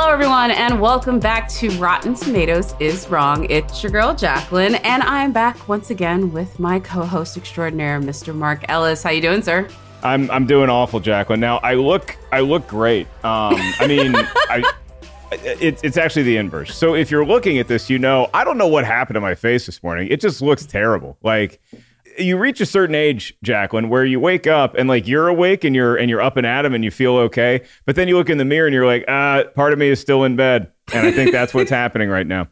Hello, everyone, and welcome back to Rotten Tomatoes is Wrong. It's your girl Jacqueline, and I'm back once again with my co-host extraordinaire, Mr. Mark Ellis. How you doing, sir? I'm I'm doing awful, Jacqueline. Now I look I look great. Um, I mean, I it's it's actually the inverse. So if you're looking at this, you know I don't know what happened to my face this morning. It just looks terrible. Like you reach a certain age, Jacqueline, where you wake up and like you're awake and you're and you're up and at 'em and you feel okay, but then you look in the mirror and you're like, ah, part of me is still in bed, and I think that's what's happening right now.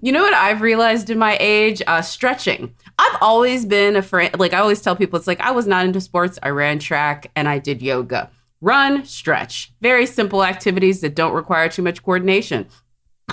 You know what I've realized in my age? Uh, stretching. I've always been a friend. Like I always tell people, it's like I was not into sports. I ran track and I did yoga. Run, stretch. Very simple activities that don't require too much coordination.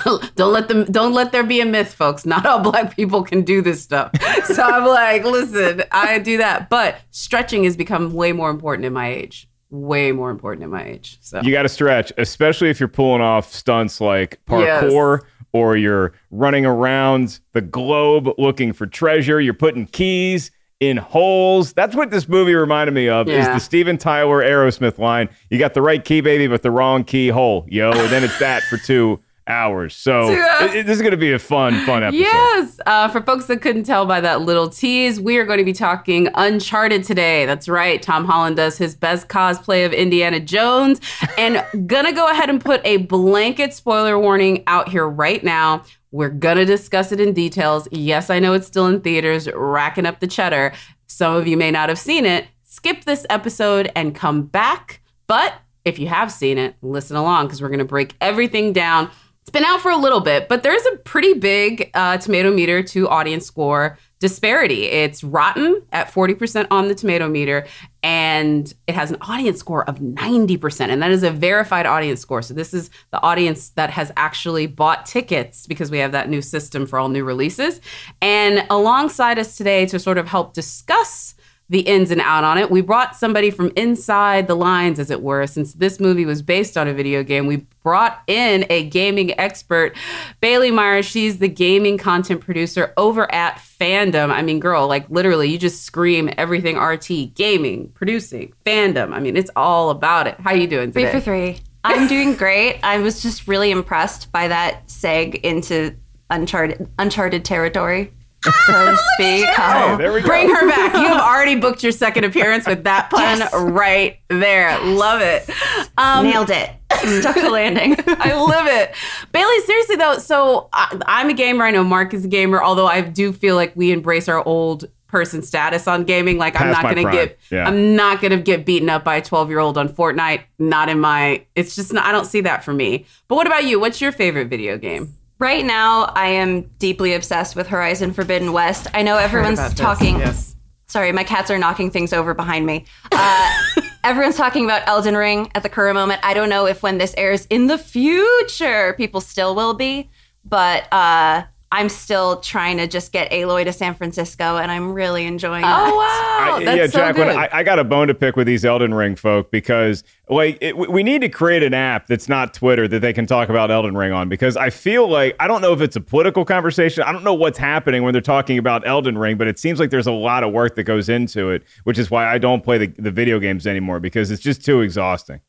don't let them don't let there be a myth folks not all black people can do this stuff so i'm like listen i do that but stretching has become way more important in my age way more important in my age so You got to stretch, especially if you're pulling off stunts like parkour or you're running around the globe looking for treasure. You're putting keys in holes. That's what this movie reminded me of. Is the Steven Tyler Aerosmith line? You got the right key, baby, but the wrong keyhole, yo. And then it's that for two hours. So it- it- this is going to be a fun, fun episode. Yes. Uh, for folks that couldn't tell by that little tease, we are going to be talking Uncharted today. That's right. Tom Holland does his best cosplay of Indiana Jones. And gonna go ahead and put a blanket spoiler warning out here right now. We're gonna discuss it in details. Yes, I know it's still in theaters, racking up the cheddar. Some of you may not have seen it. Skip this episode and come back. But if you have seen it, listen along because we're gonna break everything down. It's been out for a little bit, but there's a pretty big uh, tomato meter to audience score disparity. It's rotten at 40% on the tomato meter, and it has an audience score of 90%. And that is a verified audience score. So this is the audience that has actually bought tickets because we have that new system for all new releases. And alongside us today to sort of help discuss the ins and out on it. We brought somebody from inside the lines, as it were, since this movie was based on a video game. We brought in a gaming expert, Bailey Myers. She's the gaming content producer over at Fandom. I mean, girl, like literally, you just scream everything RT, gaming, producing, fandom. I mean, it's all about it. How you doing Three for three. I'm doing great. I was just really impressed by that seg into uncharted uncharted territory, so to speak. Hey, there we go. Bring her back. You have already booked your second appearance with that pun right there. Love it. Um, nailed it. Stuck the landing. I love it. Bailey, seriously though, so I, I'm a gamer. I know Mark is a gamer, although I do feel like we embrace our old person status on gaming. Like I'm not gonna prime. get Yeah. I'm not gonna get beaten up by a 12 year old on Fortnite. Not in my it's just not I don't see that for me. But what about you? What's your favorite video game? Right now, I am deeply obsessed with Horizon Forbidden West. I know everyone's this. talking. Yes. Sorry, my cats are knocking things over behind me. Uh, everyone's talking about Elden Ring at the current moment. I don't know if when this airs in the future, people still will be, but uh, I'm still trying to just get Aloy to San Francisco, and I'm really enjoying oh, that. Oh wow. I- That's yeah, so Jacqueline, good. I, I got a bone to pick with these Elden Ring folk because, like, it, we- we need to create an app that's not Twitter that they can talk about Elden Ring on because I feel like I don't know if it's a political conversation. I don't know what's happening when they're talking about Elden Ring, but it seems like there's a lot of work that goes into it, which is why I don't play the, the video games anymore because it's just too exhausting.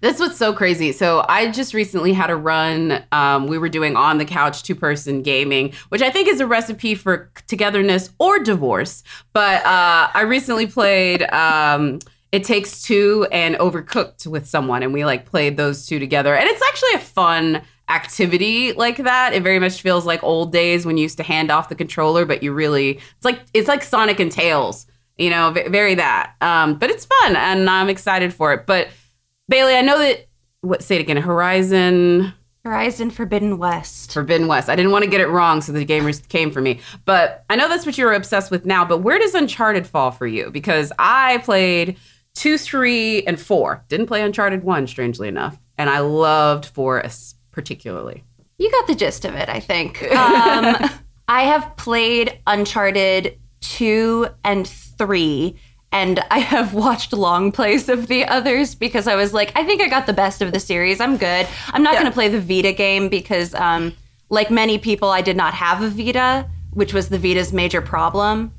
That's what's so crazy. So I just recently had a run. Um, we were doing on the couch two person gaming, which I think is a recipe for togetherness or divorce. But uh, I recently played. Um, It Takes Two and Overcooked with someone, and we like played those two together. And it's actually a fun activity like that. It very much feels like old days when you used to hand off the controller, but you really it's like it's like Sonic and Tails, you know, very that. Um, but it's fun, and I'm excited for it. But Bailey, I know that what say it again, Horizon. Horizon Forbidden West. Forbidden West. I didn't want to get it wrong, so the gamers came for me. But I know that's what you're obsessed with now. But where does Uncharted fall for you? Because I played two, three, and four. Didn't play Uncharted one, strangely enough, and I loved four particularly. You got the gist of it, I think. Um, I have played Uncharted 2 and 3, and I have watched long plays of the others because I was like, I think I got the best of the series. I'm good. I'm not going to play the Vita game because, um, like many people, I did not have a Vita, which was the Vita's major problem.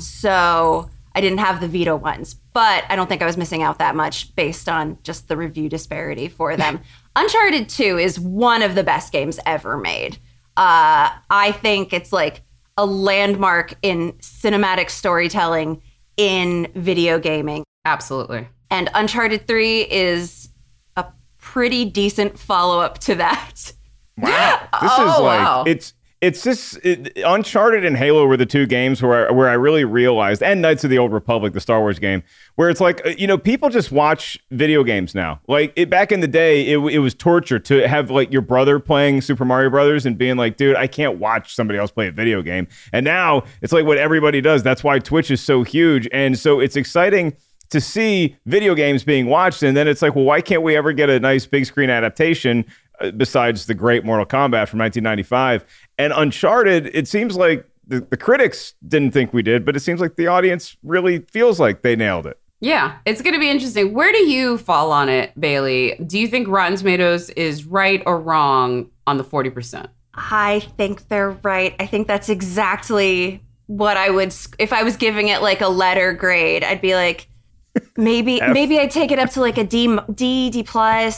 So I didn't have the Vita ones, but I don't think I was missing out that much based on just the review disparity for them. Uncharted 2 is one of the best games ever made. Uh, I think it's like a landmark in cinematic storytelling in video gaming. Absolutely. And Uncharted 3 is a pretty decent follow up to that. Wow. This is Oh, like wow. it's it's just it, Uncharted and Halo were the two games where I, where I really realized, and Knights of the Old Republic, the Star Wars game, where it's like uh, you know people just watch video games now. Like it, back in the day, it, it was torture to have like your brother playing Super Mario Brothers and being like, dude, I can't watch somebody else play a video game. And now it's like what everybody does. That's why Twitch is so huge, and so it's exciting to see video games being watched and then it's like well why can't we ever get a nice big screen adaptation uh, besides the great mortal kombat from 1995 and uncharted it seems like the, the critics didn't think we did but it seems like the audience really feels like they nailed it Yeah, it's going to be interesting. Where do you fall on it, Bailey? Do you think Rotten Tomatoes is right or wrong on the 40%? I think they're right. I think that's exactly what I would if I was giving it like a letter grade. I'd be like maybe maybe I'd take it up to like a D D D plus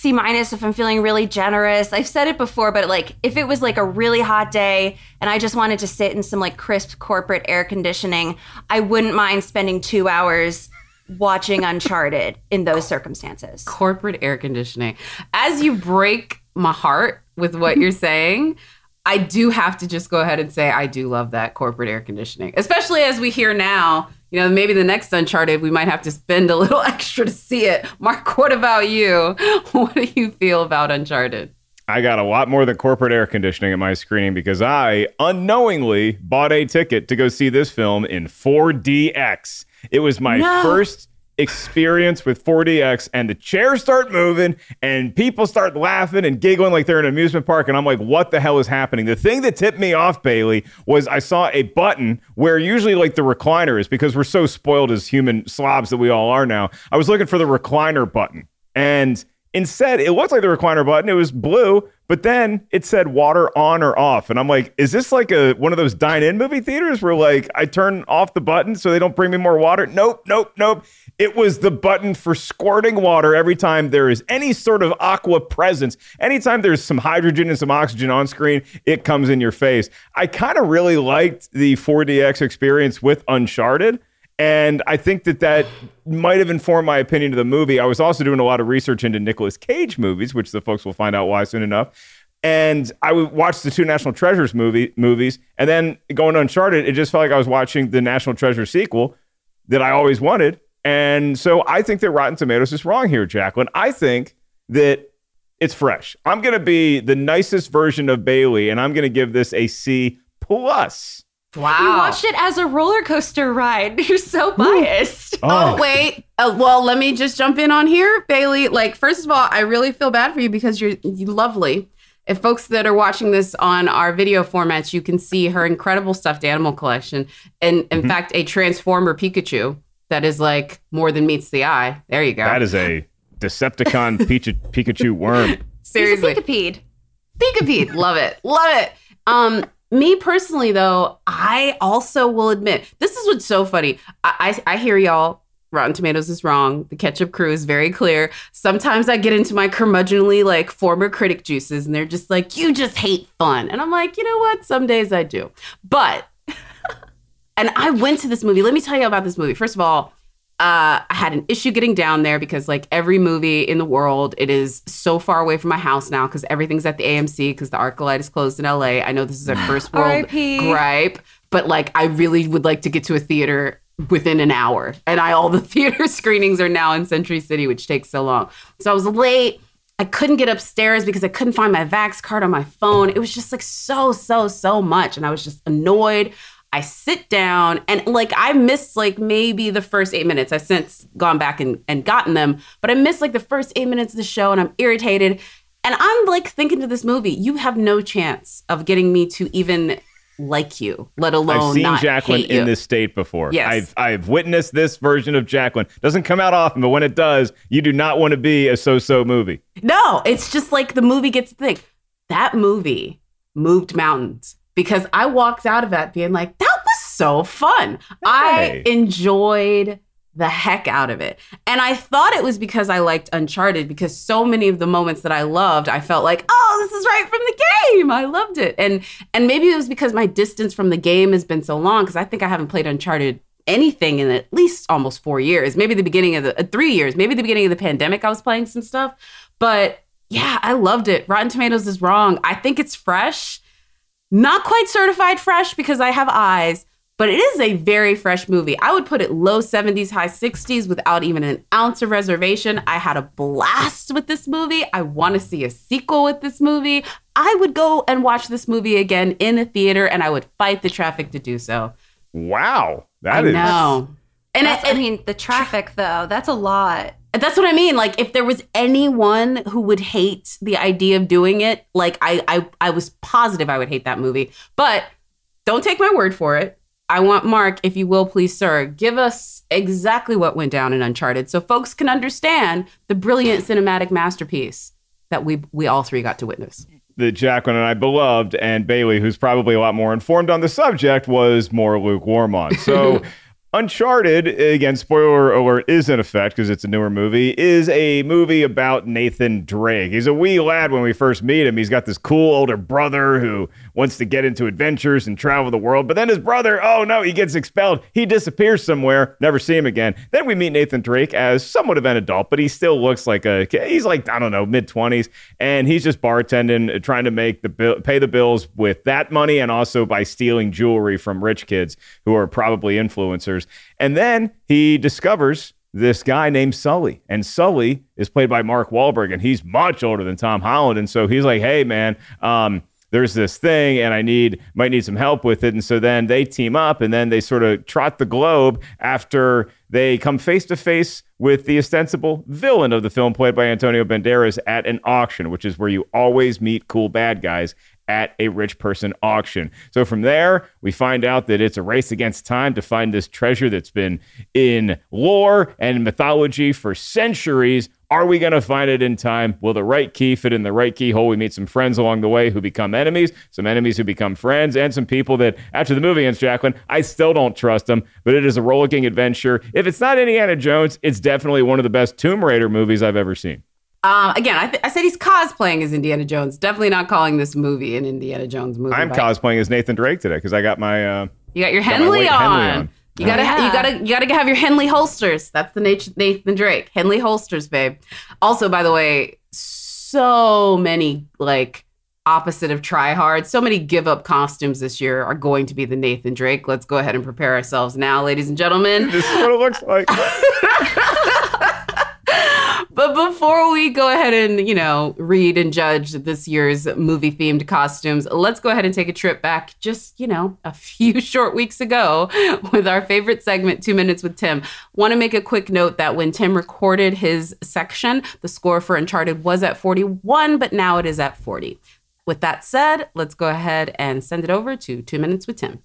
C minus if I'm feeling really generous. I've said it before, but like if it was like a really hot day and I just wanted to sit in some like crisp corporate air conditioning, I wouldn't mind spending 2 hours watching Uncharted in those circumstances. Corporate air conditioning. As you break my heart with what you're saying, I do have to just go ahead and say I do love that corporate air conditioning, especially as we hear now. You know, maybe the next Uncharted, we might have to spend a little extra to see it. Mark, what about you? What do you feel about Uncharted? I got a lot more than corporate air conditioning at my screening because I unknowingly bought a ticket to go see this film in 4DX. It was my No. first experience with 4DX, and the chairs start moving, and people start laughing and giggling like they're in an amusement park. And I'm like, what the hell is happening? The thing that tipped me off, Bailey, was I saw a button where usually like the recliner is because we're so spoiled as human slobs that we all are now. I was looking for the recliner button. And instead, it looked like the recliner button. It was blue, but then it said water on or off. And I'm like, is this like a one of those dine-in movie theaters where like I turn off the button so they don't bring me more water? Nope, nope, nope. It was the button for squirting water every time there is any sort of aqua presence. Anytime there's some hydrogen and some oxygen on screen, it comes in your face. I kind of really liked the 4DX experience with Uncharted. And I think that that might have informed my opinion of the movie. I was also doing a lot of research into Nicolas Cage movies, which the folks will find out why soon enough. And I watched the two National Treasures movie movies, and then going to Uncharted, it just felt like I was watching the National Treasure sequel that I always wanted. And so I think that Rotten Tomatoes is wrong here, Jacqueline. I think that it's fresh. I'm going to be the nicest version of Bailey, and I'm going to give this a C plus. Wow. You watched it as a roller coaster ride. You're so biased. Oh, wait. Uh, well, let me just jump in on here, Bailey. Like, first of all, I really feel bad for you because you're, you're lovely. If folks that are watching this on our video formats, you can see her incredible stuffed animal collection, and in fact, a Transformer Pikachu that is like more than meets the eye. There you go. That is a Decepticon Pikachu, Pikachu worm. seriously. He's a Pikapede. Pikapede. Love it. Love it. Um, me personally, though, I also will admit this is what's so funny. I, I, I hear y'all. Rotten Tomatoes is wrong. The ketchup crew is very clear. Sometimes I get into my curmudgeonly, like, former critic juices, and they're just like, you just hate fun. And I'm like, you know what? Some days I do. But, and I went to this movie. Let me tell you about this movie. First of all, Uh, I had an issue getting down there because, like every movie in the world, it is so far away from my house now because everything's at the AMC because the ArcLight is closed in LA. I know this is a first world gripe, but like I really would like to get to a theater within an hour, and I all the theater screenings are now in Century City, which takes so long. So I was late. I couldn't get upstairs because I couldn't find my Vax card on my phone. It was just like so, so, so much. And I was just annoyed. I sit down and like I missed like maybe the first eight minutes. I've since gone back and, and gotten them, but I missed like the first eight minutes of the show and I'm irritated. And I'm like thinking to this movie, you have no chance of getting me to even like you, let alone I've seen Jacqueline in this state before. Yes. I've I've witnessed this version of Jacqueline. Doesn't come out often, but when it does, you do not want to be a so-so movie. No, it's just like the movie gets to think that movie moved mountains because I walked out of that being like, that was so fun. I enjoyed the heck out of it. And I thought it was because I liked Uncharted because so many of the moments that I loved, I felt like, oh, this is right from the game. I loved it. And and maybe it was because my distance from the game has been so long because I think I haven't played Uncharted anything in at least almost 4 years. Maybe the beginning of the uh, 3 years, maybe the beginning of the pandemic I was playing some stuff. But yeah, I loved it. Rotten Tomatoes is wrong. I think it's fresh. Not quite certified fresh because I have eyes, but it is a very fresh movie. I would put it low 70s, high 60s without even an ounce of reservation. I had a blast with this movie. I want to see a sequel with this movie. I would go and watch this movie again in a theater and I would fight the traffic to do so. Wow. I that is know. And That's, it, I mean, the traffic though, that's a lot. That's what I mean. Like, if there was anyone who would hate the idea of doing it, like I, I, I was positive I would hate that movie. But don't take my word for it. I want Mark, if you will, please, sir, give us exactly what went down in Uncharted, so folks can understand the brilliant cinematic masterpiece that we we all three got to witness. that Jacqueline and I beloved, and Bailey, who's probably a lot more informed on the subject, was more lukewarm on. So, Uncharted, again, spoiler alert is in effect because it's a newer movie, is a movie about Nathan Drake. He's a wee lad when we first meet him. He's got this cool older brother who wants to get into adventures and travel the world. But then his brother, oh no, he gets expelled. He disappears somewhere, never see him again. Then we meet Nathan Drake as somewhat of an adult, but he still looks like a, he's like, I don't know, mid 20s. And he's just bartending, trying to make the bill, pay the bills with that money and also by stealing jewelry from rich kids who are probably influencers. And then he discovers this guy named Sully. And Sully is played by Mark Wahlberg, and he's much older than Tom Holland. And so he's like, hey, man, um, there's this thing and I need might need some help with it. And so then they team up and then they sort of trot the globe after they come face to face with the ostensible villain of the film played by Antonio Banderas at an auction, which is where you always meet cool bad guys at a rich person auction. So from there, we find out that it's a race against time to find this treasure that's been in lore and mythology for centuries. Are we going to find it in time? Will the right key fit in the right keyhole? We meet some friends along the way who become enemies, some enemies who become friends, and some people that, after the movie ends, Jacqueline, I still don't trust them, but it is a rollicking adventure. If it's not Indiana Jones, it's definitely one of the best Tomb Raider movies I've ever seen. Um, again, I, th- I said he's cosplaying as Indiana Jones. Definitely not calling this movie an Indiana Jones movie. I'm cosplaying as Nathan Drake today because I got my. Uh, You got your Got Henley, on. Henley on. You gotta, Oh, yeah. you gotta, you gotta have your Henley holsters. That's the Nat- Nathan Drake Henley holsters, babe. Also, by the way, so many like opposite of try hard. So many give up costumes this year are going to be the Nathan Drake. Let's go ahead and prepare ourselves now, ladies and gentlemen. this is what it looks like. Before we go ahead and, you know, read and judge this year's movie themed costumes, let's go ahead and take a trip back just, you know, a few short weeks ago with our favorite segment, Two Minutes with Tim. Want to make a quick note that when Tim recorded his section, the score for Uncharted was at 41, but now it is at 40. With that said, let's go ahead and send it over to Two Minutes with Tim.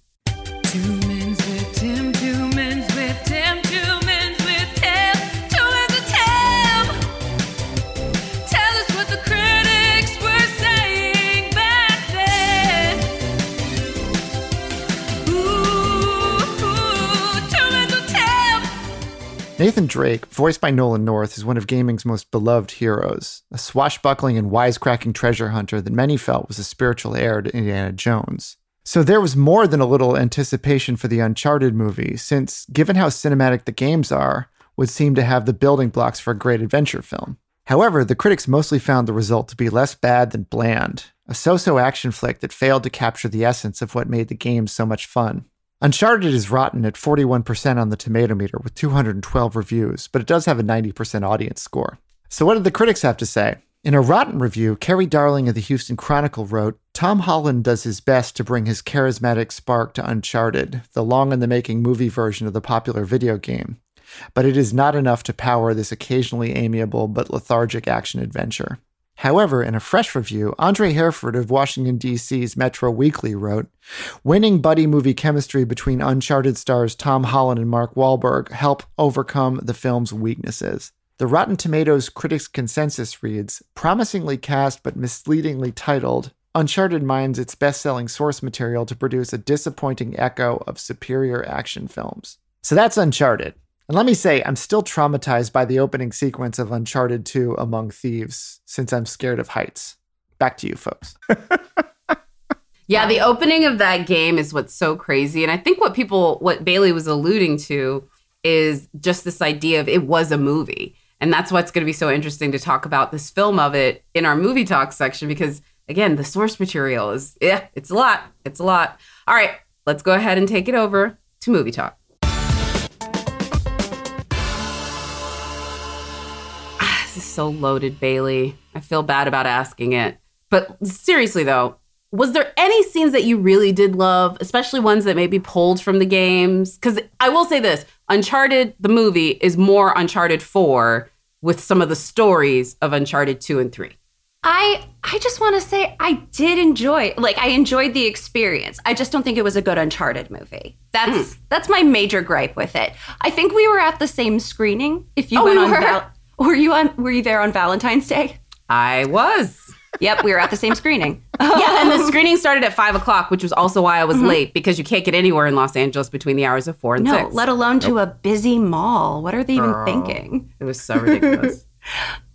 Nathan Drake, voiced by Nolan North, is one of gaming's most beloved heroes, a swashbuckling and wisecracking treasure hunter that many felt was a spiritual heir to Indiana Jones. So there was more than a little anticipation for the Uncharted movie, since given how cinematic the games are, would seem to have the building blocks for a great adventure film. However, the critics mostly found the result to be less bad than bland, a so so action flick that failed to capture the essence of what made the game so much fun. Uncharted is rotten at 41% on the tomato meter with 212 reviews, but it does have a 90% audience score. So, what did the critics have to say? In a rotten review, Cary Darling of the Houston Chronicle wrote Tom Holland does his best to bring his charismatic spark to Uncharted, the long in the making movie version of the popular video game. But it is not enough to power this occasionally amiable but lethargic action adventure. However, in a fresh review, Andre Hereford of Washington, D.C.'s Metro Weekly wrote Winning buddy movie chemistry between Uncharted stars Tom Holland and Mark Wahlberg help overcome the film's weaknesses. The Rotten Tomatoes critics' consensus reads promisingly cast but misleadingly titled. Uncharted mines its best selling source material to produce a disappointing echo of superior action films. So that's Uncharted. And let me say, I'm still traumatized by the opening sequence of Uncharted 2 Among Thieves, since I'm scared of heights. Back to you, folks. Yeah, the opening of that game is what's so crazy. And I think what people, what Bailey was alluding to is just this idea of it was a movie. And that's what's going to be so interesting to talk about this film of it in our movie talk section because, again, the source material is, yeah, it's a lot. It's a lot. All right, let's go ahead and take it over to movie talk. So loaded, Bailey. I feel bad about asking it. But seriously, though, was there any scenes that you really did love, especially ones that maybe pulled from the games? Because I will say this Uncharted, the movie, is more Uncharted 4 with some of the stories of Uncharted 2 and 3. I I just want to say I did enjoy like I enjoyed the experience. I just don't think it was a good Uncharted movie. That's hmm. that's my major gripe with it. I think we were at the same screening. If you Oh, went we on? Val- were you on? Were you there on Valentine's Day? I was. Yep, we were at the same screening. Yeah, and the screening started at five o'clock, which was also why I was late because you can't get anywhere in Los Angeles between the hours of four and no, six. let alone to a busy mall. What are they even thinking? it was so ridiculous.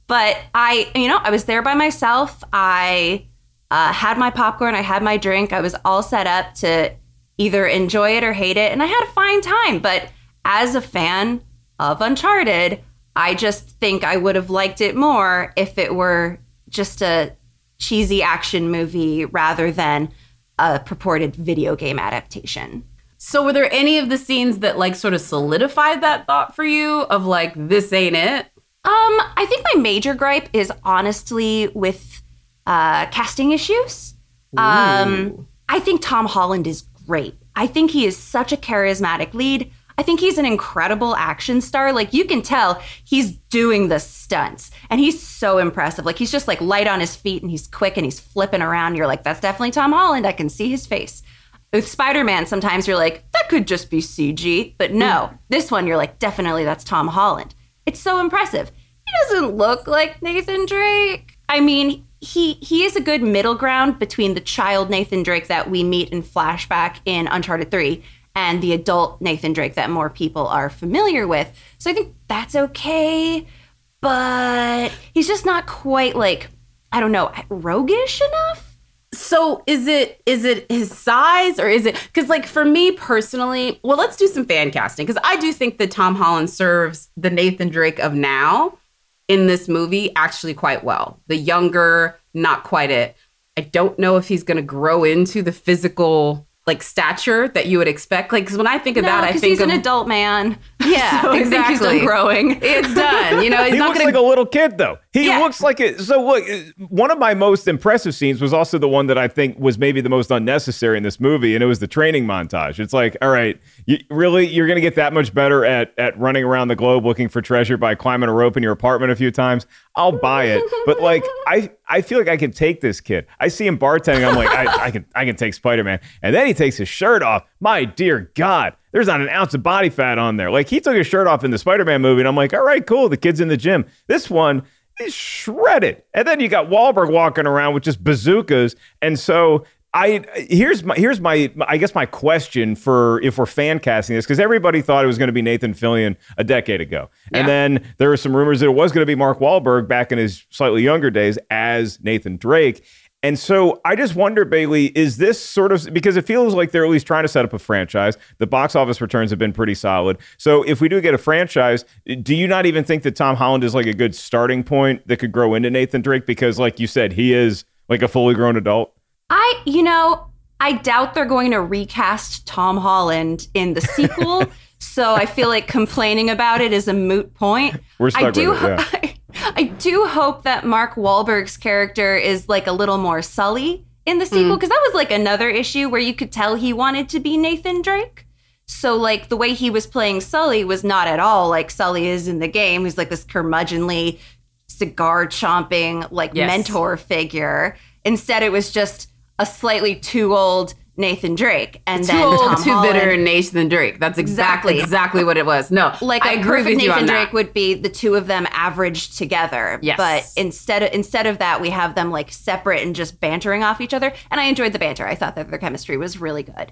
But I, you know, I was there by myself. I uh, had my popcorn, I had my drink. I was all set up to either enjoy it or hate it, and I had a fine time. But as a fan of Uncharted, I just think I would have liked it more if it were just a cheesy action movie rather than a purported video game adaptation. so, were there any of the scenes that like sort of solidified that thought for you of like this ain't it? Um, I think my major gripe is honestly with uh, casting issues. Um, I think Tom Holland is great. I think he is such a charismatic lead. I think he's an incredible action star. Like you can tell he's doing the stunts and he's so impressive. Like he's just like light on his feet and he's quick and he's flipping around. You're like, that's definitely Tom Holland. I can see his face. With Spider Man, sometimes you're like, that could just be CG. But no, mm-hmm. this one, you're like, definitely that's Tom Holland. It's so impressive. He doesn't look like Nathan Drake. I mean, he he is a good middle ground between the child Nathan Drake that we meet in flashback in Uncharted 3 and the adult Nathan Drake that more people are familiar with. So I think that's okay, but he's just not quite like I don't know, roguish enough. So is it is it his size or is it because like for me personally, well, let's do some fan casting because I do think that Tom Holland serves the Nathan Drake of now in this movie actually quite well. The younger, not quite it. I don't know if he's going to grow into the physical like stature that you would expect. Like, because when I think of that, I think he's of an adult man. Yeah, so I think he's done exactly. growing. it's done. You know, he's he not looks going like a little kid, though. He Yeah. looks like it. So, look, one of my most impressive scenes was also the one that I think was maybe the most unnecessary in this movie, and it was the training montage. It's like, all right, you, really, you're going to get that much better at at running around the globe looking for treasure by climbing a rope in your apartment a few times. I'll buy it, but like, I I feel like I can take this kid. I see him bartending. I'm like, I, I can I can take Spider Man, and then he takes his shirt off. My dear God. There's not an ounce of body fat on there. Like he took his shirt off in the Spider-Man movie, and I'm like, all right, cool. The kid's in the gym. This one is shredded. And then you got Wahlberg walking around with just bazookas. And so I here's my here's my I guess my question for if we're fan casting this because everybody thought it was going to be Nathan Fillion a decade ago, and then there were some rumors that it was going to be Mark Wahlberg back in his slightly younger days as Nathan Drake. And so I just wonder, Bailey, is this sort of because it feels like they're at least trying to set up a franchise. The box office returns have been pretty solid. So if we do get a franchise, do you not even think that Tom Holland is like a good starting point that could grow into Nathan Drake? Because, like you said, he is like a fully grown adult. I, you know, I doubt they're going to recast Tom Holland in the sequel. so I feel like complaining about it is a moot point. We're stuck I with do, it, yeah. I, do hope that Mark Wahlberg's character is like a little more Sully in the sequel mm. because that was like another issue where you could tell he wanted to be Nathan Drake. So like the way he was playing Sully was not at all like Sully is in the game. He's like this curmudgeonly, cigar chomping like Yes. mentor figure. Instead, it was just a slightly too old Nathan Drake, and Too then old, Tom too Holland. bitter, Nathan Drake. That's exactly Exactly. exactly what it was. No, Like I agree with you Nathan on Drake would be the two of them averaged together. Yes. But instead of, instead of that, we have them like separate and just bantering off each other. And I enjoyed the banter. I thought that their chemistry was really good.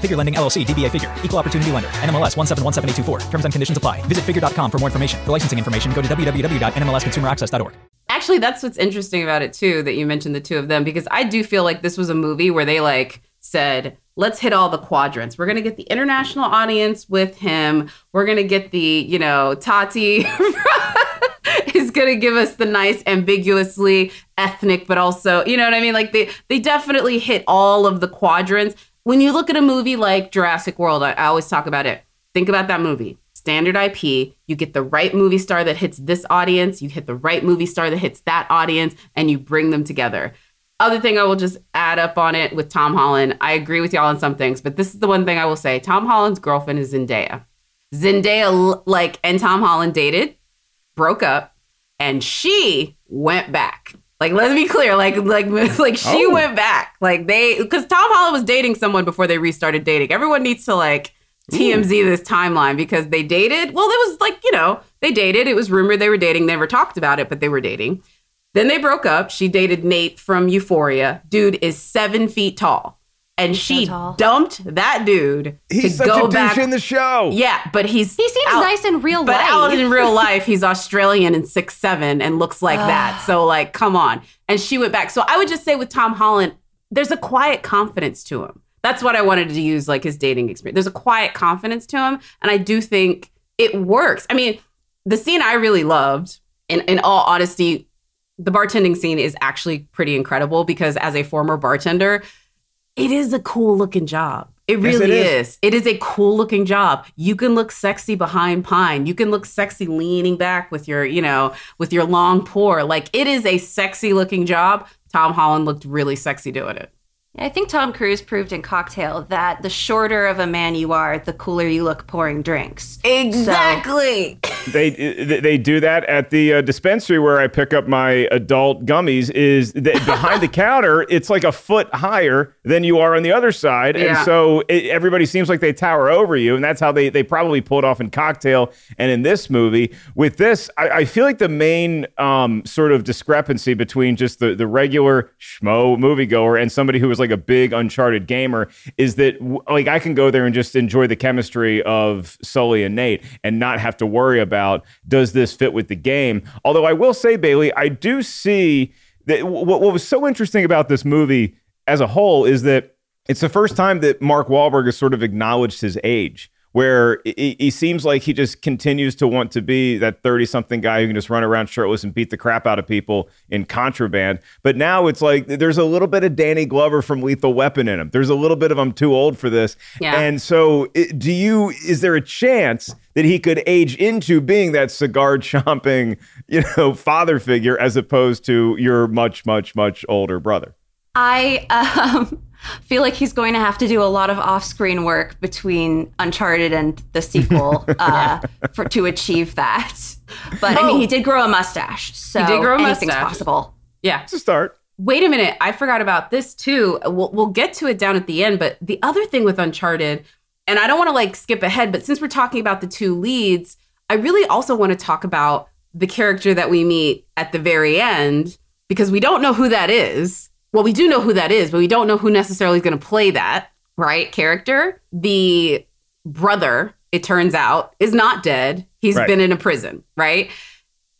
Figure Lending LLC, DBA Figure, Equal Opportunity Lender, NMLS 1717824. Terms and conditions apply. Visit figure.com for more information. For licensing information, go to www.nmlsconsumeraccess.org. Actually, that's what's interesting about it too that you mentioned the two of them because I do feel like this was a movie where they like said, let's hit all the quadrants. We're gonna get the international audience with him. We're gonna get the, you know, Tati is gonna give us the nice, ambiguously ethnic, but also, you know what I mean? Like they they definitely hit all of the quadrants. When you look at a movie like Jurassic World, I, I always talk about it. Think about that movie. Standard IP, you get the right movie star that hits this audience, you hit the right movie star that hits that audience, and you bring them together. Other thing I will just add up on it with Tom Holland. I agree with y'all on some things, but this is the one thing I will say. Tom Holland's girlfriend is Zendaya. Zendaya, like, and Tom Holland dated, broke up, and she went back. Like, let's be clear. Like, like, like she Oh. went back. Like they, because Tom Holland was dating someone before they restarted dating. Everyone needs to like TMZ this timeline because they dated. Well, it was like you know they dated. It was rumored they were dating. Never talked about it, but they were dating. Then they broke up. She dated Nate from Euphoria. Dude is seven feet tall. And she tall. dumped that dude He's to such go a douche back. in the show. yeah, but he's He seems out- nice in real but life. out in real life, he's Australian and six seven and looks like that. So like, come on. And she went back. So I would just say with Tom Holland, there's a quiet confidence to him. That's what I wanted to use, like his dating experience. There's a quiet confidence to him, and I do think it works. I mean, the scene I really loved, in in all honesty, the bartending scene is actually pretty incredible because as a former bartender, it is a cool looking job. It Yes, really it is. is. It is a cool looking job. You can look sexy behind pine. You can look sexy leaning back with your, you know, with your long pour. Like it is a sexy looking job. Tom Holland looked really sexy doing it. I think Tom Cruise proved in Cocktail that the shorter of a man you are, the cooler you look pouring drinks. Exactly. they they do that at the uh, dispensary where I pick up my adult gummies. Is that behind the counter? It's like a foot higher than you are on the other side, and so it, everybody seems like they tower over you, and that's how they they probably pulled off in Cocktail and in this movie. With this, I, I feel like the main um, sort of discrepancy between just the the regular schmo moviegoer and somebody who is like a big Uncharted gamer is that like I can go there and just enjoy the chemistry of Sully and Nate and not have to worry about does this fit with the game. Although I will say, Bailey, I do see that what, what was so interesting about this movie as a whole is that it's the first time that Mark Wahlberg has sort of acknowledged his age. Where he, he seems like he just continues to want to be that 30 something guy who can just run around shirtless and beat the crap out of people in contraband. But now it's like there's a little bit of Danny Glover from Lethal Weapon in him. There's a little bit of I'm too old for this. Yeah. And so, do you? Is there a chance that he could age into being that cigar chomping, you know, father figure as opposed to your much, much, much older brother? I um feel like he's going to have to do a lot of off-screen work between Uncharted and the sequel uh, for to achieve that. But I mean, he did grow a mustache, so He did grow a anything's mustache. possible. Yeah. It's a start. Wait a minute. I forgot about this too. We'll, we'll get to it down at the end. But the other thing with Uncharted, and I don't want to like skip ahead, but since we're talking about the two leads, I really also want to talk about the character that we meet at the very end because we don't know who that is. Well, we do know who that is, but we don't know who necessarily is going to play that, right? Character. The brother, it turns out, is not dead. He's Right. been in a prison, right?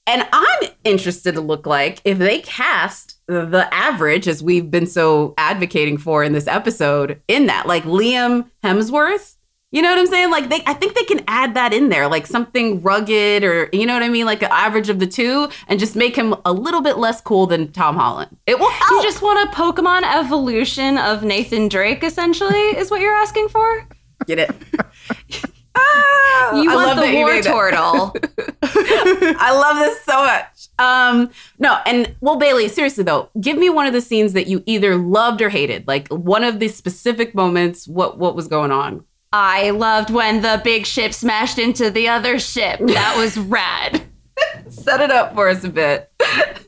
And I'm interested to look like if they cast the average, as we've been so advocating for in this episode, in that, like Liam Hemsworth. You know what I'm saying? Like they, I think they can add that in there, like something rugged, or you know what I mean, like an average of the two, and just make him a little bit less cool than Tom Holland. It will help. You just want a Pokemon evolution of Nathan Drake, essentially, is what you're asking for? get it. Ah, You I want love the you War made. Turtle. I love this so much. Um, no, and well, Bailey, seriously though, give me one of the scenes that you either loved or hated. Like one of the specific moments. What what was going on? I loved when the big ship smashed into the other ship. That was rad. Set it up for us a bit.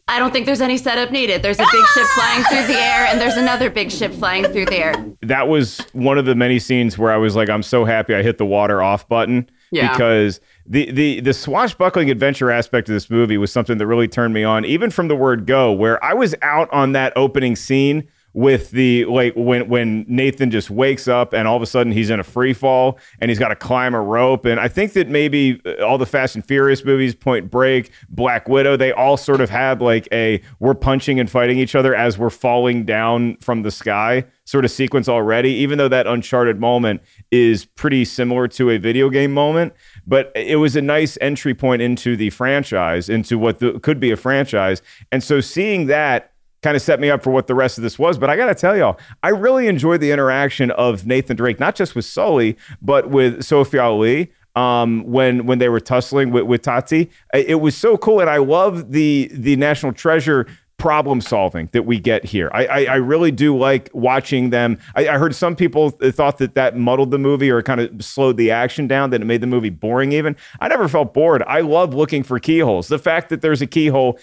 I don't think there's any setup needed. There's a big ship flying through the air, and there's another big ship flying through the air. that was one of the many scenes where I was like, I'm so happy I hit the water off button Yeah. because the the the swashbuckling adventure aspect of this movie was something that really turned me on, even from the word go, where I was out on that opening scene with the like when when Nathan just wakes up and all of a sudden he's in a free fall and he's got to climb a rope. And I think that maybe uh, all the Fast and Furious movies Point Break Black Widow they all sort of had like a we're punching and fighting each other as we're falling down from the sky sort of sequence already even though that uncharted moment is pretty similar to a video game moment. But it was a nice entry point into the franchise into what the, could be a franchise. And so seeing that kind of set me up for what the rest of this was. But I got to tell y'all, I really enjoyed the interaction of Nathan Drake, not just with Sully, but with Sophia Ali. Um, when when they were tussling with, with Tati, it was so cool, and I love the the National Treasure problem solving that we get here. I, I, I really do like watching them. I, I heard some people thought that that muddled the movie or kind of slowed the action down, that it made the movie boring. Even I never felt bored. I love looking for keyholes. The fact that there's a keyhole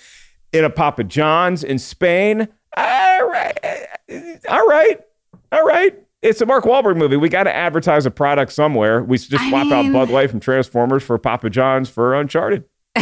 in a Papa John's in Spain. All right, all right, all right. It's a Mark Wahlberg movie. We got to advertise a product somewhere. We just swap out Bud Light from Transformers for Papa John's for Uncharted.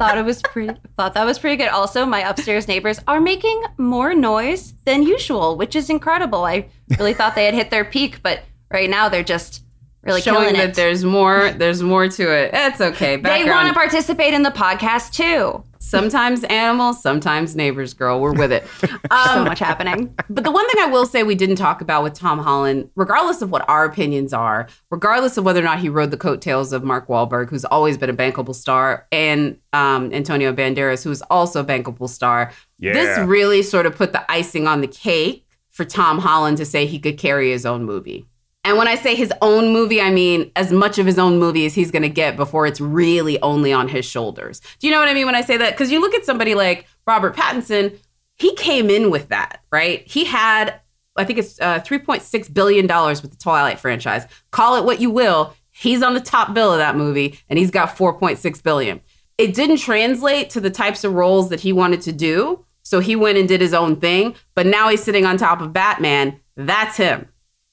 Thought it was pretty. Thought that was pretty good. Also, my upstairs neighbors are making more noise than usual, which is incredible. I really thought they had hit their peak, but right now they're just really Showing killing that it. there's more. There's more to it. It's okay. They Background. want to participate in the podcast too. sometimes animals, sometimes neighbors. Girl, we're with it. Um, so much happening. But the one thing I will say we didn't talk about with Tom Holland, regardless of what our opinions are, regardless of whether or not he rode the coattails of Mark Wahlberg, who's always been a bankable star, and um, Antonio Banderas, who's also a bankable star, Yeah. this really sort of put the icing on the cake for Tom Holland to say he could carry his own movie. And when I say his own movie, I mean as much of his own movie as he's going to get before it's really only on his shoulders. Do you know what I mean when I say that? Because you look at somebody like Robert Pattinson, he came in with that, right? He had, I think it's uh, $3.6 billion with the Twilight franchise. Call it what you will. He's on the top bill of that movie and he's got 4.6 billion. It didn't translate to the types of roles that he wanted to do. So he went and did his own thing. But now he's sitting on top of Batman. That's him.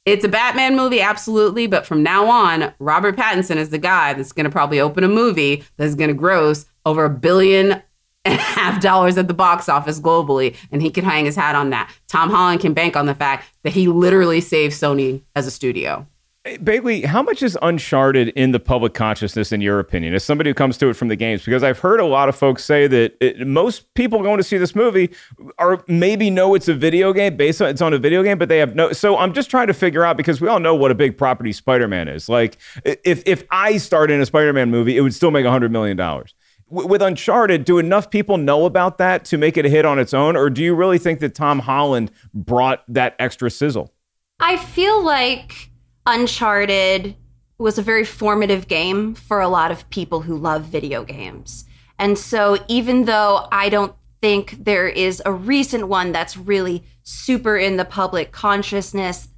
It's a Batman movie, absolutely. But from now on, Robert Pattinson is the guy that's going to probably open a movie that's going to gross over a billion and a half dollars at the box office globally. And he can hang his hat on that. Tom Holland can bank on the fact that he literally saved Sony as a studio. Bailey, how much is Uncharted in the public consciousness, in your opinion, as somebody who comes to it from the games? Because I've heard a lot of folks say that it, most people going to see this movie are maybe know it's a video game based on it's on a video game, but they have no. So I'm just trying to figure out because we all know what a big property Spider-Man is. Like if if I started in a Spider-Man movie, it would still make hundred million dollars. W- With Uncharted, do enough people know about that to make it a hit on its own, or do you really think that Tom Holland brought that extra sizzle? I feel like Uncharted was a very formative game for a lot of people who love video games. And so, even though I don't think there is a recent one that's really super in the public consciousness.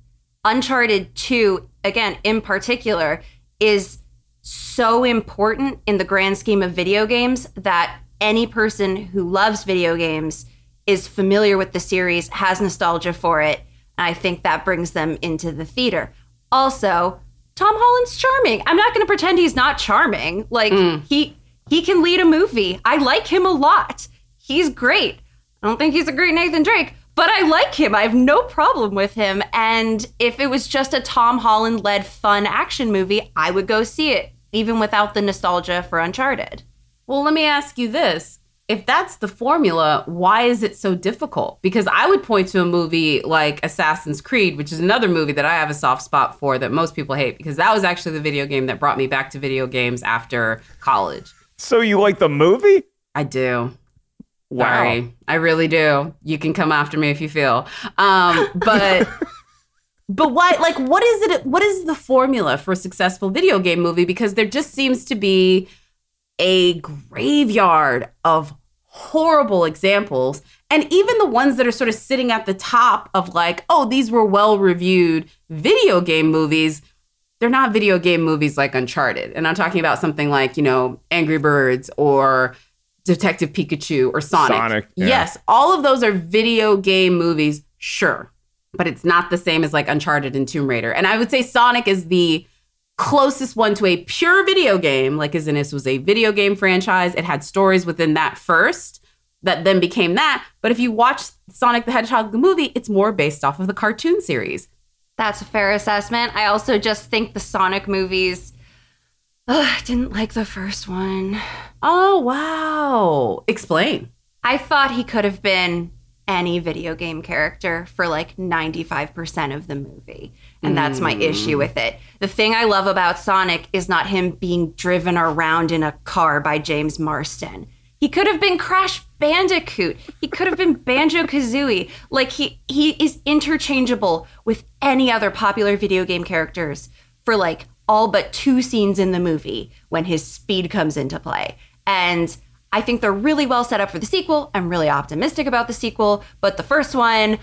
Uncharted 2, again, in particular, is so important in the grand scheme of video games that any person who loves video games is familiar with the series, has nostalgia for it. And I think that brings them into the theater. Also, Tom Holland's charming. I'm not going to pretend he's not charming. Like hmm. he he can lead a movie. I like him a lot. He's great. I don't think he's a great Nathan Drake, but I like him. I have no problem with him. And if it was just a Tom Holland led fun action movie, I would go see it, even without the nostalgia for Uncharted. Well, let me ask you this. If that's the formula, why is it so difficult? Because I would point to a movie like Assassin's Creed, which is another movie that I have a soft spot for that most people hate because that was actually the video game that brought me back to video games after college. So you like the movie? I do. Wow. Sorry. I really do. You can come after me if you feel. Um, but but why like what is it what is the formula for a successful video game movie? Because there just seems to be a graveyard of horrible examples. And even the ones that are sort of sitting at the top of like oh these were well reviewed video game movies they're not video game movies like uncharted. And i'm talking about something like you know angry birds or detective pikachu or sonic, Sonic, yeah. yes all of those are video game movies sure. But it's not the same as like uncharted and tomb raider. And i would say sonic is the closest one to a pure video game, like as in this was a video game franchise. It had stories within that first that then became that. But if you watch Sonic the Hedgehog the movie, it's more based off of the cartoon series. That's a fair assessment. I also just think the Sonic movies. Ugh, I didn't like the first one. Oh, wow. Explain. I thought he could have been any video game character for like 95% of the movie. And that's my issue hmm. with it. The thing I love about Sonic is not him being driven around in a car by James Marsden. He could have been Crash Bandicoot. He could have been Banjo Kazooie. Like he he is interchangeable with any other popular video game characters for like all but two scenes in the movie when his speed comes into play. And I think they're really well set up for the sequel. I'm really optimistic about the sequel, but the first one,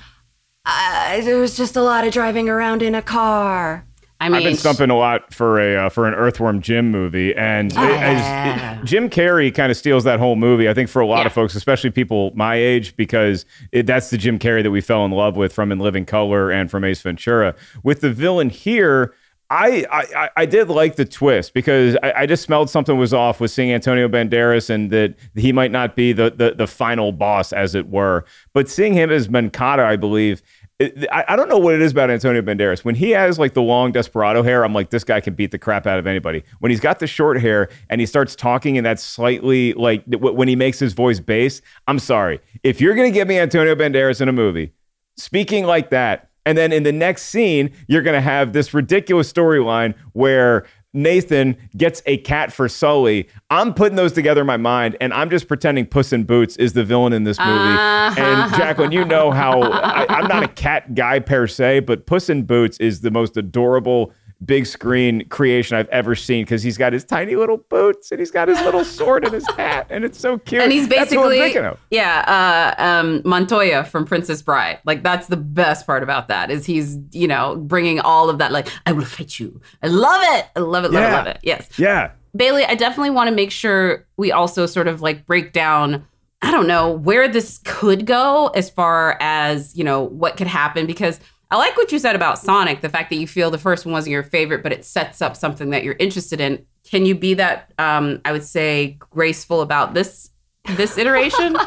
uh, there was just a lot of driving around in a car. I mean, I've been stumping a lot for a uh, for an Earthworm Jim movie, and it- as- it- Jim Carrey kind of steals that whole movie. I think for a lot of folks, especially people my age, because it, that's the Jim Carrey that we fell in love with from In Living Color and from Ace Ventura. With the villain here. I, I I did like the twist because I, I just smelled something was off with seeing Antonio Banderas and that he might not be the, the the final boss as it were. But seeing him as Moncada, I believe, it- I, I don't know what it is about Antonio Banderas. When he has like the long desperado hair, I'm like, this guy can beat the crap out of anybody. When he's got the short hair and he starts talking in that slightly like when he makes his voice bass, I'm sorry. If you're gonna give me Antonio Banderas in a movie, speaking like that, and then in the next scene, you're gonna have this ridiculous storyline where Nathan gets a cat for Sully. I'm putting those together in my mind, and I'm just pretending Puss in Boots is the villain in this movie. And ah. Jacqueline, you know how I, I'm not a cat guy per se, but Puss in Boots is the most adorable big screen creation I've ever seen because he's got his tiny little boots and he's got his little sword in his hat, and it's so cute. and he's That's what I'm basically yeah uh um montoya from princess bride. Like that's the best part about that is he's you know bringing all of that like i will fight you. I love it. I love it love it love it. Yes. Yeah. bailey i definitely want to make sure we also sort of like break down i don't know where this could go as far as you know what could happen because I like what you said about Sonic, the fact that you feel the first one wasn't your favorite, but it sets up something that you're interested in. Can you be that, um, I would say, graceful about this this iteration?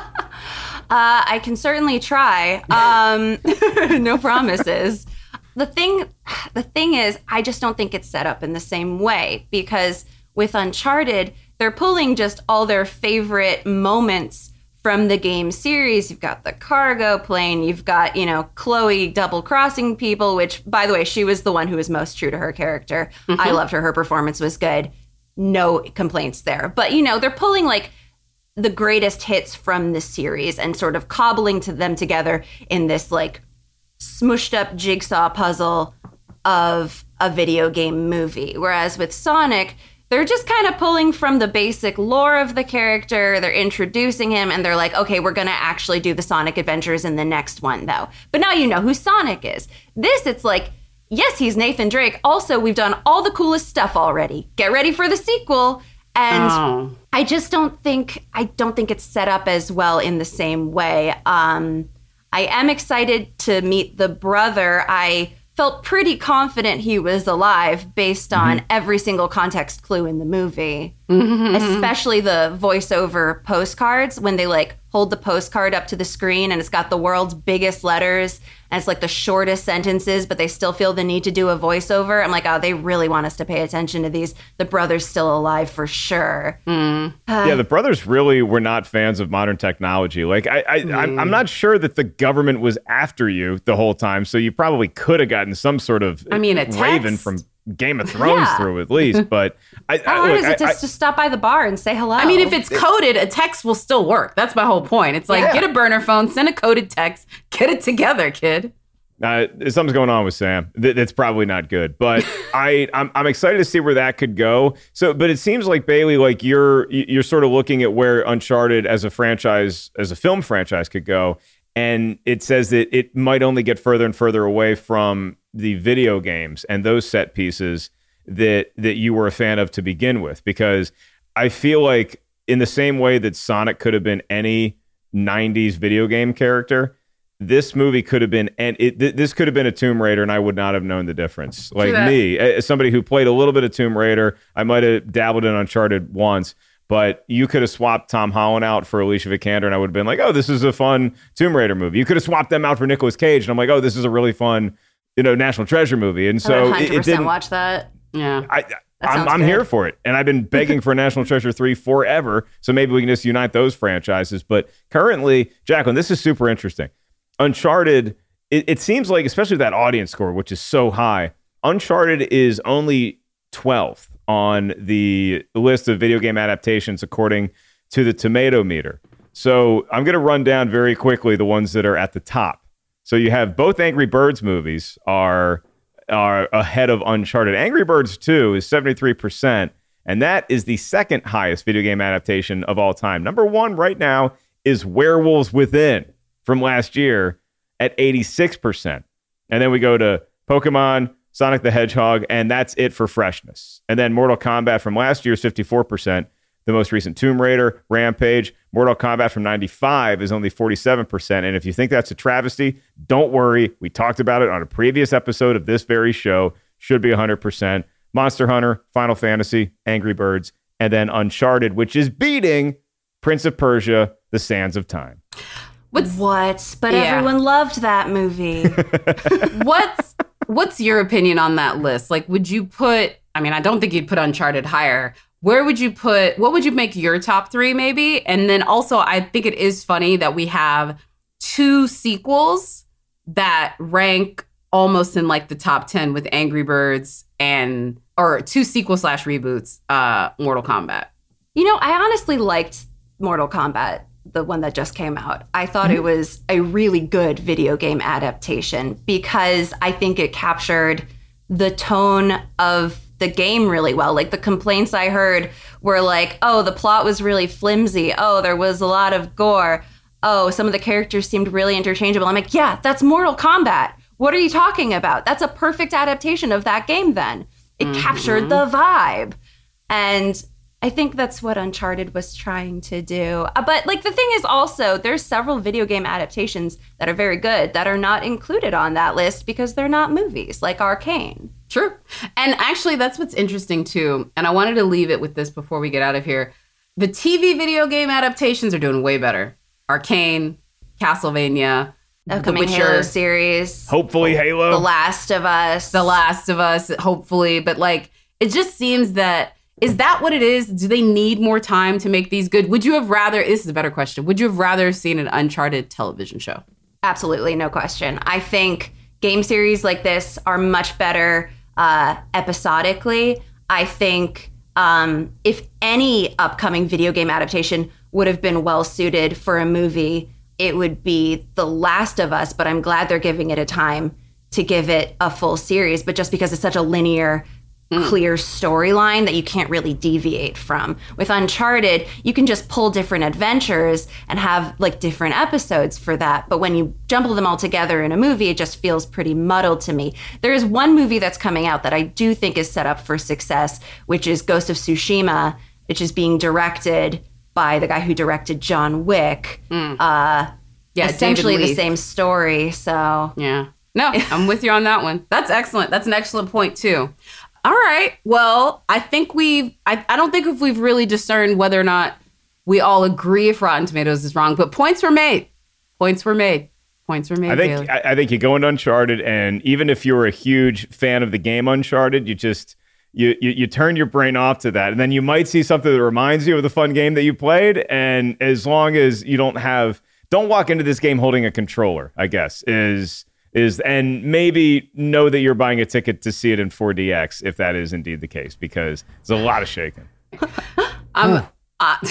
Uh, I can certainly try. Um, no promises. The thing, the thing is, I just don't think it's set up in the same way because with Uncharted, they're pulling just all their favorite moments from the game series. You've got the cargo plane. You've got you know Chloe double crossing people. Which, by the way, she was the one who was most true to her character. I mm-hmm. loved her. Her performance was good. No complaints there. But you know, they're pulling like the greatest hits from the series and sort of cobbling to them together in this like smushed up jigsaw puzzle of a video game movie. Whereas with Sonic, they're just kind of pulling from the basic lore of the character. They're introducing him and they're like, okay, we're going to actually do the Sonic adventures in the next one, though. But now you know who Sonic is. This, it's like, yes, he's Nathan Drake. Also, we've done all the coolest stuff already. Get ready for the sequel. And Oh. I just don't think I don't think it's set up as well in the same way. Um, I am excited to meet the brother. I felt pretty confident he was alive based on mm-hmm. every single context clue in the movie, mm-hmm. especially the voiceover postcards when they like hold the postcard up to the screen and it's got the world's biggest letters and it's like the shortest sentences, but they still feel the need to do a voiceover. I'm like, oh, they really want us to pay attention to these. The brother's still alive for sure. Mm. Uh, yeah, the brothers really were not fans of modern technology. Like, I, I I'm, mm. I'm not sure that the government was after you the whole time, so you probably could have gotten some sort of I mean, a raven text. from Game of Thrones Yeah. through at least. But I, How I, hard look, is it I- to just stop by the bar and say hello? I mean, if it's coded, a text will still work. That's my whole point. It's like Yeah. get a burner phone, send a coded text, get it together, kid. Uh, something's going on with Sam. Th- that's probably not good. But I, I'm, I'm excited to see where that could go. So, but it seems like Bailey, like you're, you're sort of looking at where Uncharted as a franchise, as a film franchise, could go, and it says that it might only get further and further away from the video games and those set pieces that that you were a fan of to begin with, because I feel like in the same way that Sonic could have been any 90s video game character this movie could have been and it, th- this could have been a Tomb Raider and I would not have known the difference. Like me, as somebody who played a little bit of Tomb Raider, I might have dabbled in Uncharted once, but you could have swapped Tom Holland out for Alicia Vikander and I would have been like, "Oh, this is a fun Tomb Raider movie." You could have swapped them out for Nicolas Cage and I'm like, "Oh, this is a really fun, you know, National Treasure movie." And so it, 100% it didn't watch that. Yeah. I, I'm, I'm here for it. And I've been begging for National Treasure 3 forever. So maybe we can just unite those franchises. But currently, Jacqueline, this is super interesting. Uncharted, it, it seems like, especially with that audience score, which is so high, Uncharted is only 12th on the list of video game adaptations according to the tomato meter. So I'm going to run down very quickly the ones that are at the top. So you have both Angry Birds movies are are ahead of Uncharted. Angry Birds 2 is 73%, and that is the second highest video game adaptation of all time. Number 1 right now is Werewolves Within from last year at 86%. And then we go to Pokemon, Sonic the Hedgehog, and that's it for freshness. And then Mortal Kombat from last year is 54%. The most recent Tomb Raider, Rampage, Mortal Kombat from 95 is only 47%. And if you think that's a travesty, don't worry. We talked about it on a previous episode of this very show. Should be 100%. Monster Hunter, Final Fantasy, Angry Birds, and then Uncharted, which is beating Prince of Persia, The Sands of Time. What's What? But Yeah. everyone loved that movie. what's what's your opinion on that list? Like, would you put? I mean, I don't think you'd put Uncharted higher. Where would you put? What would you make your top three, maybe? And then also, I think it is funny that we have two sequels that rank almost in like the top ten with Angry Birds and or two sequel slash reboots, uh, Mortal Kombat. You know, I honestly liked Mortal Kombat, the one that just came out. I thought it mm-hmm. was a really good video game adaptation because I think it captured the tone of the game really well. Like the complaints I heard were like, oh, the plot was really flimsy. Oh, there was a lot of gore. Oh, some of the characters seemed really interchangeable. I'm like, yeah, that's Mortal Kombat. What are you talking about? That's a perfect adaptation of that game then. It captured mm-hmm. the vibe. And I think that's what Uncharted was trying to do. Uh, But like the thing is also there's several video game adaptations that are very good that are not included on that list because they're not movies, like Arcane. True. And actually, that's what's interesting too. And I wanted to leave it with this before we get out of here. The TV video game adaptations are doing way better. Arcane, Castlevania, Upcoming The Witcher, Halo series, Hopefully, Halo. The Last of Us. The Last of Us, hopefully. But like, it just seems that is that what it is? Do they need more time to make these good? Would you have rather? This is a better question. Would you have rather seen an Uncharted television show? Absolutely, no question. I think game series like this are much better uh, episodically. I think um, if any upcoming video game adaptation would have been well suited for a movie, it would be The Last of Us. But I'm glad they're giving it a time to give it a full series. But just because it's such a linear clear storyline that you can't really deviate from. With Uncharted, you can just pull different adventures and have like different episodes for that. But when you jumble them all together in a movie, it just feels pretty muddled to me. There is one movie that's coming out that I do think is set up for success, which is Ghost of Tsushima, which is being directed by the guy who directed John Wick. Uh, Yeah, essentially the same story. So Yeah. No, I'm with you on that one. That's excellent. That's an excellent point too. All right. Well, I think we've I, I don't think if we've really discerned whether or not we all agree if Rotten Tomatoes is wrong, but points were made. Points were made. Points were made. I think I, I think you go into Uncharted, and even if you're a huge fan of the game Uncharted, you just you, you you turn your brain off to that, and then you might see something that reminds you of the fun game that you played. And as long as you don't have, don't walk into this game holding a controller. I guess is is and maybe know that you're buying a ticket to see it in 4DX if that is indeed the case, because it's a lot of shaking. I'm uh,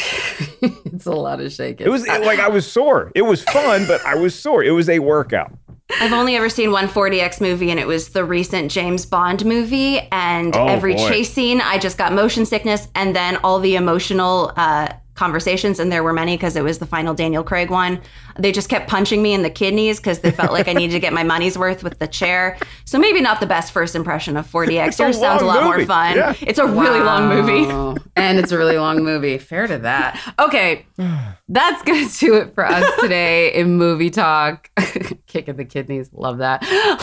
it's a lot of shaking. It was like I was sore. It was fun, but I was sore. It was a workout. I've only ever seen one 4DX movie, and it was the recent James Bond movie. And Oh, every boy. chase scene, I just got motion sickness, and then all the emotional uh, conversations, and there were many because it was the final Daniel Craig one. They just kept punching me in the kidneys because they felt like I needed to get my money's worth with the chair. So maybe not the best first impression of 4DX. It's a Yours sounds a long lot more fun. Yeah. It's a really long movie. And it's a really long movie. Fair to that. Okay, that's gonna do it for us today in movie talk. Kick of the kidneys, love that.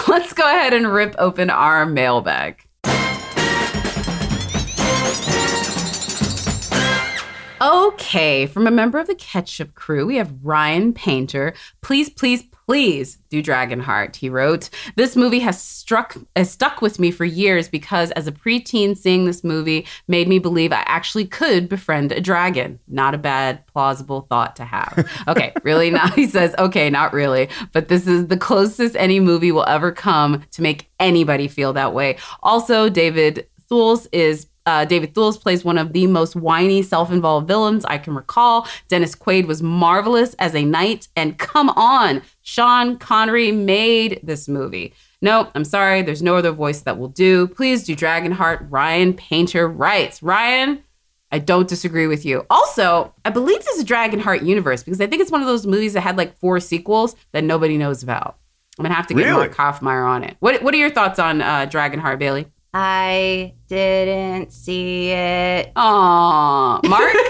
Let's go ahead and rip open our mailbag. Okay, from a member of the Ketchup crew, we have Ryan Painter. Please, please, please do Dragonheart. He wrote, "This movie has struck has stuck with me for years because as a preteen, seeing this movie made me believe I actually could befriend a dragon. Not a bad, plausible thought to have." Okay, really? Now he says, "Okay, not really, but this is the closest any movie will ever come to make anybody feel that way." Also, David Thewlis is uh, David Thewlis plays one of the most whiny, self-involved villains I can recall. Dennis Quaid was marvelous as a knight, and come on, Sean Connery made this movie. No, I'm sorry, there's no other voice that will do. Please do Dragonheart. Ryan Painter writes. Ryan, I don't disagree with you. Also, I believe this is a Dragonheart universe because I think it's one of those movies that had like four sequels that nobody knows about. I'm gonna have to get Really? Mark Hoffmeyer on it. What What are your thoughts on uh, Dragonheart, Bailey? I didn't see it. Aw, Mark.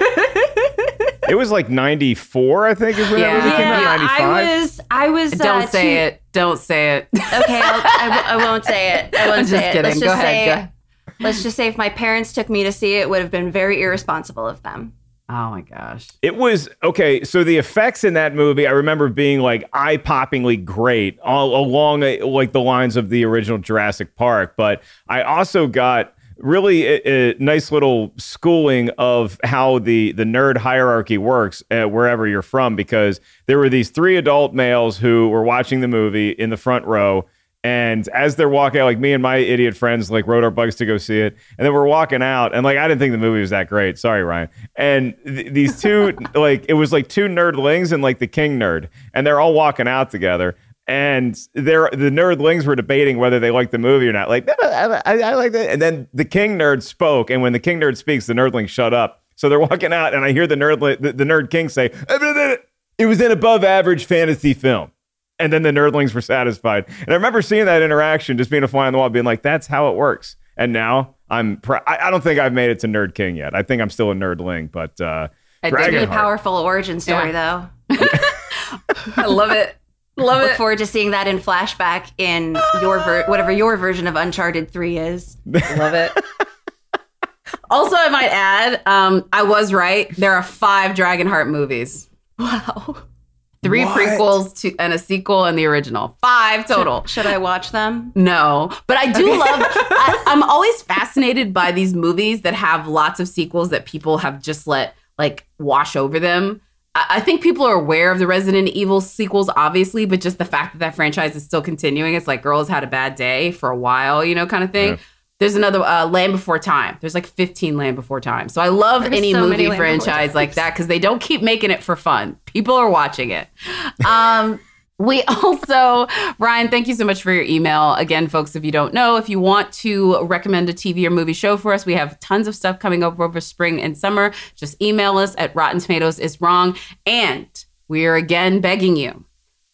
It was like 94, I think, is when Yeah. that movie came out. 95. I was. I was. Don't uh, say too- it. Don't say it. Okay, I'll, I, w- I won't say it. I won't I'm say just it. kidding. Let's Go just ahead, say. go. Let's just say if my parents took me to see it, it would have been very irresponsible of them. Oh my gosh. It was okay. So the effects in that movie, I remember being like eye-poppingly great, all along uh, like the lines of the original Jurassic Park. But I also got really a, a nice little schooling of how the the nerd hierarchy works wherever you're from, because there were these three adult males who were watching the movie in the front row. And as they're walking out, like me and my idiot friends, like rode our bikes to go see it, and then we're walking out, and like I didn't think the movie was that great. Sorry, Ryan. And th- these two, like it was like two nerdlings and like the king nerd, and they're all walking out together. And they're the nerdlings were debating whether they liked the movie or not. Like, "No, no, I, I, I like that. And then the king nerd spoke, and when the king nerd speaks, the nerdlings shut up. So they're walking out, and I hear the nerd the, the nerd king say, "It was an above average fantasy film." And then the nerdlings were satisfied. And I remember seeing that interaction, just being a fly on the wall, being like, that's how it works. And now I'm, pr- I, I don't think I've made it to Nerd King yet. I think I'm still a nerdling, but uh, I did Really Dragonheart. powerful origin story, though. I love it. Love Look it. forward to seeing that in flashback in your ver- whatever your version of Uncharted Three is. Love it. also, I might add, um, I was right. There are five Dragonheart movies. Wow. Three What? prequels to and a sequel and the original. Five total. Should I watch them? No, but I do love. I, I'm always fascinated by these movies that have lots of sequels that people have just let like wash over them. I, I think people are aware of the Resident Evil sequels, obviously, but just the fact that that franchise is still continuing, it's like girls had a bad day for a while, you know, kind of thing. Yeah. There's another uh, Land Before Time. There's like 15 Land Before Time. So I love There's any so movie franchise like that because they don't keep making it for fun. People are watching it. Um, We also, Ryan, thank you so much for your email. Again, folks, if you don't know, if you want to recommend a TV or movie show for us, we have tons of stuff coming up over spring and summer. Just email us at Rotten Tomatoes is wrong. And we are again begging you,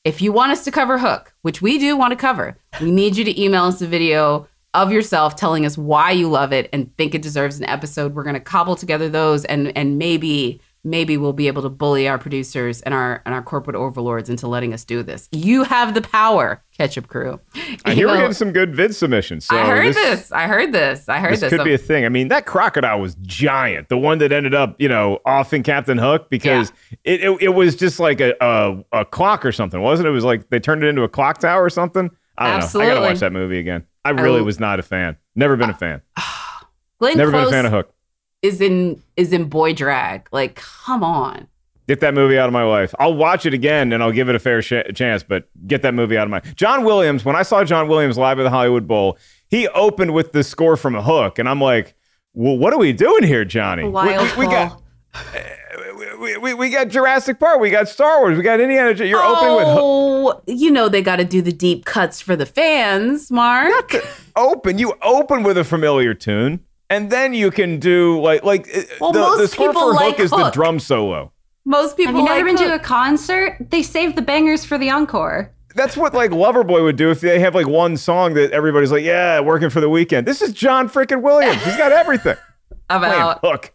if you want us to cover Hook, which we do want to cover, we need you to email us a video of yourself telling us why you love it and think it deserves an episode. We're going to cobble together those and and maybe maybe we'll be able to bully our producers and our and our corporate overlords into letting us do this. You have the power, Ketchup Crew. I hear we're getting some good vid submissions. So I heard this, I heard this. I heard this this. could be a thing. I mean, that crocodile was giant. The one that ended up, you know, off in Captain Hook because it, it it was just like a, a a clock or something, wasn't it? It was like they turned it into a clock tower or something. I don't know. I gotta watch that movie again. I really Oh. was not a fan. Never been a uh, fan. Glenn Never been a fan of Hook. is in is in boy drag. Like, come on. Get that movie out of my life. I'll watch it again and I'll give it a fair sh- chance, but get that movie out of my. John Williams. When I saw John Williams live at the Hollywood Bowl, he opened with the score from a Hook, and I'm like, "Well, what are we doing here, Johnny? We- Wild we, we got. we, we, we got Jurassic Park, we got Star Wars, we got Indiana. Jones. You're opening with Hook. Oh, you know they got to do the deep cuts for the fans, Mark. open. You open with a familiar tune, and then you can do like like uh, Well, the, the score people for like Hook is the drum solo. Most people Have you never like been to a concert? They save the bangers for the encore. That's what like Loverboy would do if they have like one song that everybody's like, yeah, working for the weekend. This is John freaking Williams. He's got everything. I'm Playing out. Hook.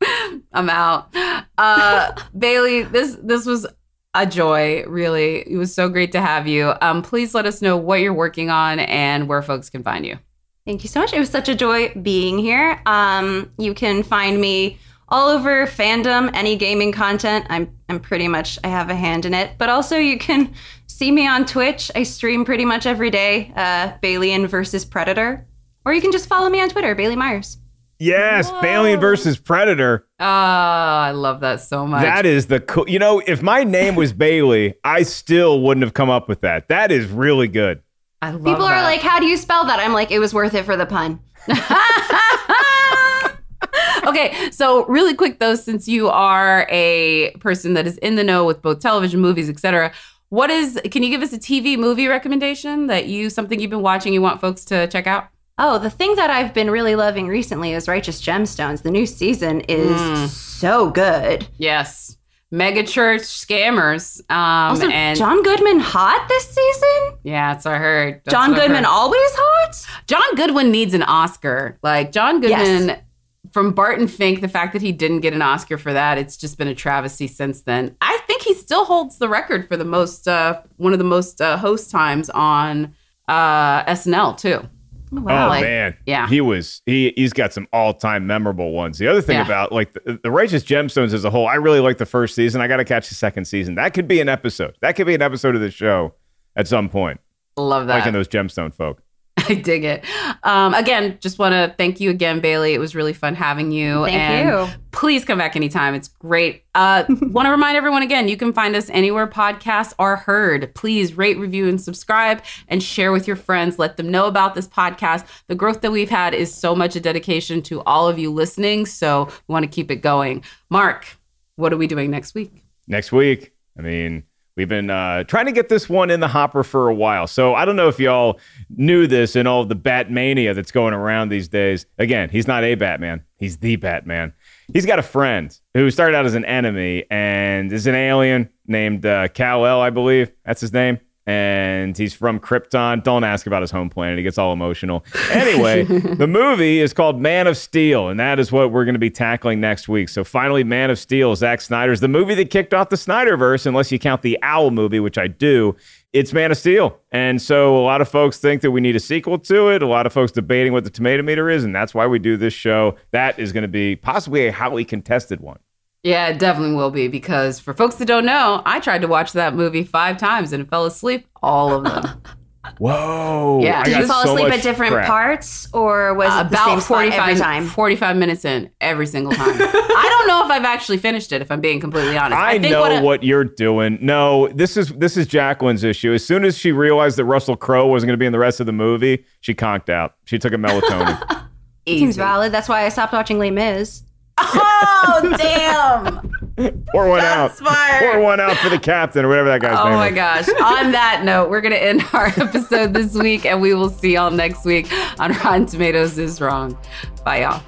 I'm out. Uh, Bailey, this this was a joy. Really, it was so great to have you. Um, please let us know what you're working on and where folks can find you. Thank you so much. It was such a joy being here. Um, you can find me all over fandom, any gaming content. I'm I'm pretty much I have a hand in it. But also you can see me on Twitch. I stream pretty much every day. Uh, Balian versus Predator, or you can just follow me on Twitter, Bailey Myers. Yes, Balian versus Predator. Oh, I love that so much. That is the cool. You know, if my name was Bailey, I still wouldn't have come up with that. That is really good. I love People are like, "How do you spell that?" I'm like, "It was worth it for the pun." okay, so really quick though, since you are a person that is in the know with both television, movies, etc., what is? Can you give us a TV movie recommendation that you something you've been watching you want folks to check out? Oh, the thing that I've been really loving recently is Righteous Gemstones. The new season is Mm. so good. Yes, mega church scammers. Um, Also, and John Goodman hot this season? yeah, that's what I heard. That's John Goodman heard. always hot? John Goodman needs an Oscar. Like John Goodman from Barton Fink, the fact that he didn't get an Oscar for that, it's just been a travesty since then. I think he still holds the record for the most, uh, one of the most uh, host times on uh, SNL too. Oh Like, man, yeah. he was he he's got some all time memorable ones. The other thing Yeah. about like the, the Righteous Gemstones as a whole, I really like the first season. I got to catch the second season. That could be an episode. That could be an episode of the show at some point. Love that. Liking those gemstone folk. I dig it. Um, again, just want to thank you again, Bailey. It was really fun having you. Thank and you. Please come back anytime. It's great. Uh, want to remind everyone again, you can find us anywhere podcasts are heard. Please rate, review, and subscribe and share with your friends. Let them know about this podcast. The growth that we've had is so much a dedication to all of you listening. So we want to keep it going. Mark, what are we doing next week? next week. I mean, we've been uh, trying to get this one in the hopper for a while. So I don't know if y'all knew this and all the Batmania that's going around these days. Again, he's not a Batman, he's the Batman. He's got a friend who started out as an enemy and is an alien named uh, Kal-El, I believe. That's his name. And he's from Krypton. Don't ask about his home planet. He gets all emotional. Anyway, the movie is called Man of Steel, and that is what we're going to be tackling next week. So finally, Man of Steel, Zack Snyder's the movie that kicked off the Snyderverse, unless you count the Owl movie, which I do. It's Man of Steel. And so a lot of folks think that we need a sequel to it. A lot of folks debating what the tomato meter is, and that's why we do this show. That is going to be possibly a highly contested one. Yeah, it definitely will be because for folks that don't know, I tried to watch that movie five times and fell asleep all of them. Whoa. Yeah. Did you fall so asleep at different crap. parts, or was it the about same spot 45, every time? 45 minutes in every single time. I don't know if I've actually finished it, if I'm being completely honest. I, think know I- what you're doing. No, this is this is Jacqueline's issue. As soon as she realized that Russell Crowe wasn't going to be in the rest of the movie, she conked out. She took a melatonin. Seems valid. That's why I stopped watching Les Mis. Oh, damn. Pour one out. smart. Pour one out for the captain or whatever that guy's Oh name Oh my is. gosh. On that note, we're going to end our episode this week and we will see y'all next week on Rotten Tomatoes is Wrong. Bye, y'all.